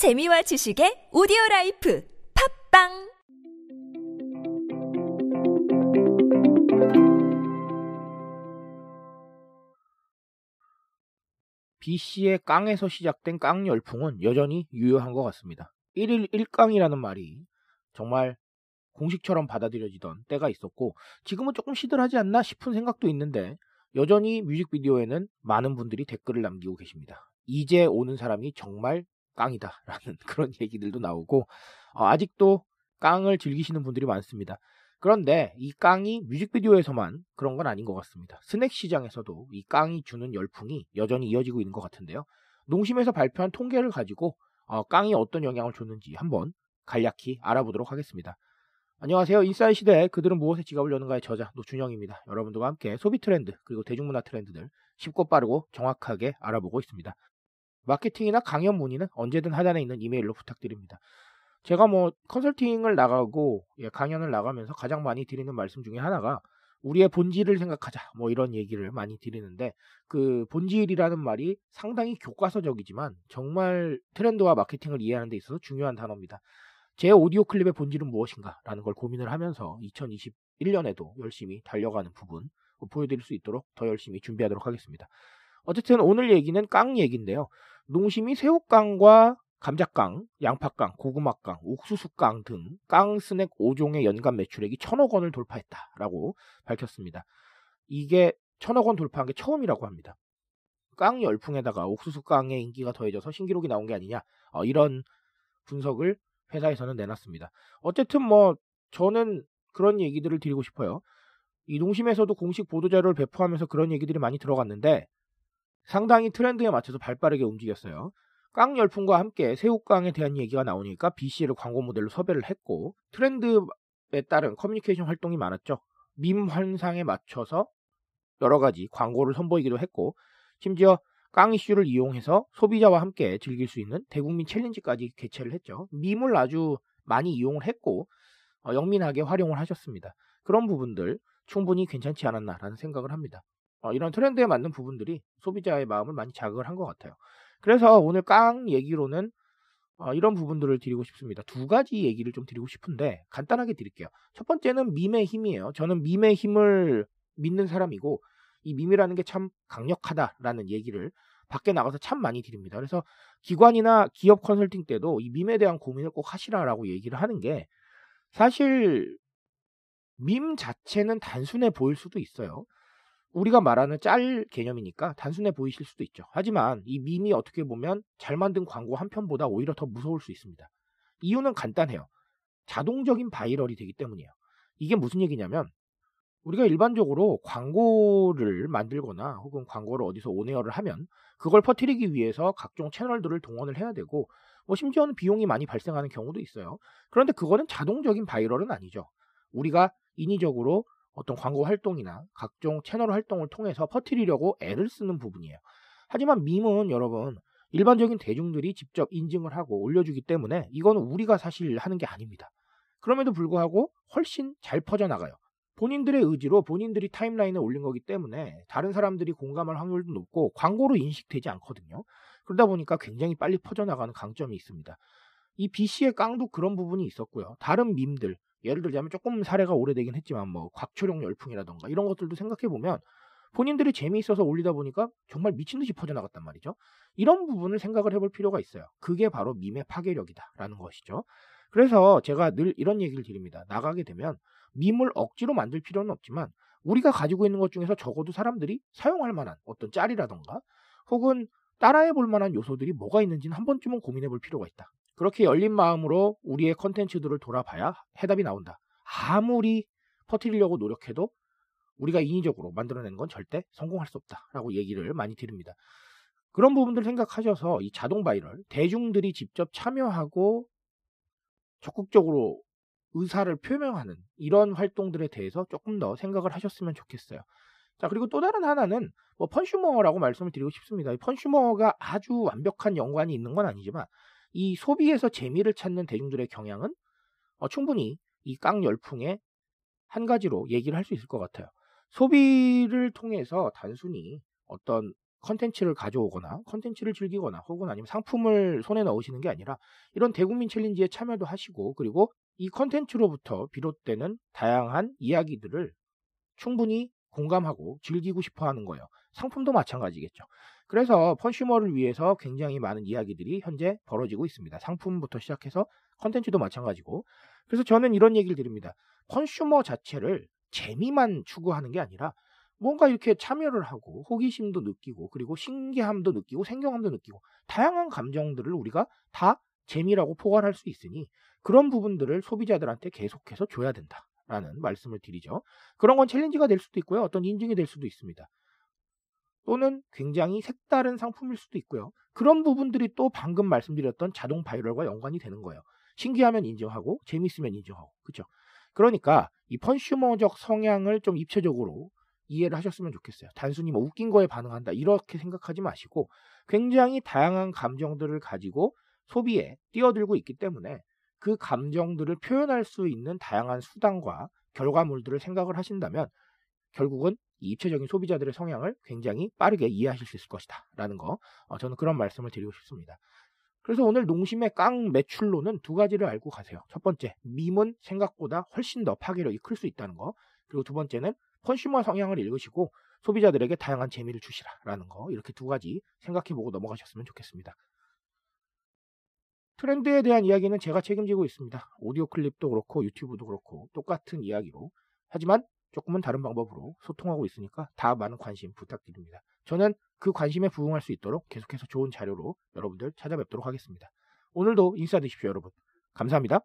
재미와 지식의 오디오 라이프 팟빵. 비 씨의 깡에서 시작된 깡 열풍은 여전히 유효한 것 같습니다. 1일 1깡이라는 말이 정말 공식처럼 받아들여지던 때가 있었고 지금은 조금 시들하지 않나 싶은 생각도 있는데 여전히 뮤직비디오에는 많은 분들이 댓글을 남기고 계십니다. 이제 오는 사람이 정말 깡이다라는 그런 얘기들도 나오고 어, 아직도 깡을 즐기시는 분들이 많습니다. 그런데 이 깡이 뮤직비디오에서만 그런 건 아닌 것 같습니다. 스낵 시장에서도 이 깡이 주는 열풍이 여전히 이어지고 있는 것 같은데요. 농심에서 발표한 통계를 가지고 어, 깡이 어떤 영향을 줬는지 한번 간략히 알아보도록 하겠습니다. 안녕하세요. 인사이 시대 그들은 무엇에 지갑을 여는가의 저자 노준영입니다. 여러분들과 함께 소비 트렌드 그리고 대중문화 트렌드들 쉽고 빠르고 정확하게 알아보고 있습니다. 마케팅이나 강연 문의는 언제든 하단에 있는 이메일로 부탁드립니다. 제가 뭐 컨설팅을 나가고 예, 강연을 나가면서 가장 많이 드리는 말씀 중에 하나가 우리의 본질을 생각하자 뭐 이런 얘기를 많이 드리는데 그 본질이라는 말이 상당히 교과서적이지만 정말 트렌드와 마케팅을 이해하는 데 있어서 중요한 단어입니다. 제 오디오 클립의 본질은 무엇인가라는 걸 고민을 하면서 2021년에도 열심히 달려가는 부분 보여드릴 수 있도록 더 열심히 준비하도록 하겠습니다. 어쨌든 오늘 얘기는 깡 얘기인데요. 농심이 새우깡과 감자깡, 양파깡, 고구마깡, 옥수수깡 등 깡 스낵 5종의 연간 매출액이 천억 원을 돌파했다라고 밝혔습니다. 이게 천억 원 돌파한 게 처음이라고 합니다. 깡 열풍에다가 옥수수 깡의 인기가 더해져서 신기록이 나온 게 아니냐 어, 이런 분석을 회사에서는 내놨습니다. 어쨌든 뭐 저는 그런 얘기들을 드리고 싶어요. 이 농심에서도 공식 보도자료를 배포하면서 그런 얘기들이 많이 들어갔는데 상당히 트렌드에 맞춰서 발빠르게 움직였어요. 깡 열풍과 함께 새우깡에 대한 얘기가 나오니까 BC를 광고 모델로 섭외를 했고 트렌드에 따른 커뮤니케이션 활동이 많았죠. 밈 환상에 맞춰서 여러 가지 광고를 선보이기도 했고 심지어 깡 이슈를 이용해서 소비자와 함께 즐길 수 있는 대국민 챌린지까지 개최를 했죠. 밈을 아주 많이 이용을 했고 어, 영민하게 활용을 하셨습니다. 그런 부분들 충분히 괜찮지 않았나라는 생각을 합니다. 어, 이런 트렌드에 맞는 부분들이 소비자의 마음을 많이 자극을 한 것 같아요. 그래서 오늘 깡 얘기로는 어, 이런 부분들을 드리고 싶습니다. 두 가지 얘기를 좀 드리고 싶은데 간단하게 드릴게요. 첫 번째는 밈의 힘이에요. 저는 밈의 힘을 믿는 사람이고 이 밈이라는 게 참 강력하다라는 얘기를 밖에 나가서 참 많이 드립니다. 그래서 기관이나 기업 컨설팅 때도 이 밈에 대한 고민을 꼭 하시라라고 얘기를 하는 게 사실 밈 자체는 단순해 보일 수도 있어요. 우리가 말하는 짤 개념이니까 단순해 보이실 수도 있죠. 하지만 이 밈이 어떻게 보면 잘 만든 광고 한 편보다 오히려 더 무서울 수 있습니다. 이유는 간단해요. 자동적인 viral이 되기 때문이에요. 이게 무슨 얘기냐면 우리가 일반적으로 광고를 만들거나 혹은 광고를 어디서 on air를 하면 그걸 퍼뜨리기 위해서 각종 채널들을 동원을 해야 되고 뭐 심지어는 비용이 많이 발생하는 경우도 있어요. 그런데 그거는 자동적인 바이럴은 아니죠. 우리가 인위적으로 어떤 광고 활동이나 각종 채널 활동을 통해서 퍼뜨리려고 애를 쓰는 부분이에요. 하지만 밈은 여러분 일반적인 대중들이 직접 인증을 하고 올려주기 때문에 이거는 우리가 사실 하는 게 아닙니다. 그럼에도 불구하고 훨씬 잘 퍼져나가요. 본인들의 의지로 본인들이 타임라인에 올린 거기 때문에 다른 사람들이 공감할 확률도 높고 광고로 인식되지 않거든요. 그러다 보니까 굉장히 빨리 퍼져나가는 강점이 있습니다. 이 BC의 깡도 그런 부분이 있었고요. 다른 밈들, 예를 들자면 조금 사례가 오래되긴 했지만 뭐 곽초룡 열풍이라던가 이런 것들도 생각해 보면 본인들이 재미있어서 올리다 보니까 정말 미친 듯이 퍼져나갔단 말이죠. 이런 부분을 생각을 해볼 필요가 있어요. 그게 바로 밈의 파괴력이다라는 것이죠. 그래서 제가 늘 이런 얘기를 드립니다. 나가게 되면 밈을 억지로 만들 필요는 없지만 우리가 가지고 있는 것 중에서 적어도 사람들이 사용할 만한 어떤 짤이라던가 혹은 따라해 볼 만한 요소들이 뭐가 있는지는 한 번쯤은 고민해 볼 필요가 있다. 그렇게 열린 마음으로 우리의 컨텐츠들을 돌아봐야 해답이 나온다. 아무리 퍼뜨리려고 노력해도 우리가 인위적으로 만들어낸 건 절대 성공할 수 없다라고 얘기를 많이 드립니다. 그런 부분들 생각하셔서 이 자동 바이럴 대중들이 직접 참여하고 적극적으로 의사를 표명하는 이런 활동들에 대해서 조금 더 생각을 하셨으면 좋겠어요. 자, 그리고 또 다른 하나는 뭐 펀슈머라고 말씀을 드리고 싶습니다. 이 펀슈머가 아주 완벽한 연관이 있는 건 아니지만 이 소비에서 재미를 찾는 대중들의 경향은 어, 충분히 이 깡 열풍의 한 가지로 얘기를 할 수 있을 것 같아요. 소비를 통해서 단순히 어떤 컨텐츠를 가져오거나 컨텐츠를 즐기거나 혹은 아니면 상품을 손에 넣으시는 게 아니라 이런 대국민 챌린지에 참여도 하시고 그리고 이 컨텐츠로부터 비롯되는 다양한 이야기들을 충분히 공감하고 즐기고 싶어 하는 거예요. 상품도 마찬가지겠죠. 그래서 펀슈머를 위해서 굉장히 많은 이야기들이 현재 벌어지고 있습니다. 상품부터 시작해서 컨텐츠도 마찬가지고. 그래서 저는 이런 얘기를 드립니다. 펀슈머 자체를 재미만 추구하는 게 아니라 뭔가 이렇게 참여를 하고 호기심도 느끼고 그리고 신기함도 느끼고 생경함도 느끼고 다양한 감정들을 우리가 다 재미라고 포괄할 수 있으니 그런 부분들을 소비자들한테 계속해서 줘야 된다라는 말씀을 드리죠. 그런 건 챌린지가 될 수도 있고요. 어떤 인증이 될 수도 있습니다. 또는 굉장히 색다른 상품일 수도 있고요. 그런 부분들이 또 방금 말씀드렸던 자동 바이럴과 연관이 되는 거예요. 신기하면 인정하고 재밌으면 인정하고 그렇죠. 그러니까 이 펀슈머적 성향을 좀 입체적으로 이해를 하셨으면 좋겠어요. 단순히 뭐 웃긴 거에 반응한다 이렇게 생각하지 마시고 굉장히 다양한 감정들을 가지고 소비에 뛰어들고 있기 때문에 그 감정들을 표현할 수 있는 다양한 수단과 결과물들을 생각을 하신다면 결국은 이 입체적인 소비자들의 성향을 굉장히 빠르게 이해하실 수 있을 것이다. 라는 거, 어, 저는 그런 말씀을 드리고 싶습니다. 그래서 오늘 농심의 깡 매출로는 두 가지를 알고 가세요. 첫 번째, 밈은 생각보다 훨씬 더 파괴력이 클 수 있다는 거. 그리고 두 번째는 컨슈머 성향을 읽으시고 소비자들에게 다양한 재미를 주시라라는 거 이렇게 두 가지 생각해보고 넘어가셨으면 좋겠습니다. 트렌드에 대한 이야기는 제가 책임지고 있습니다. 오디오 클립도 그렇고 유튜브도 그렇고 똑같은 이야기로 하지만 조금은 다른 방법으로 소통하고 있으니까 다 많은 관심 부탁드립니다. 저는 그 관심에 부응할 수 있도록 계속해서 좋은 자료로 여러분들 찾아뵙도록 하겠습니다. 오늘도 인사 드십시오 여러분. 감사합니다.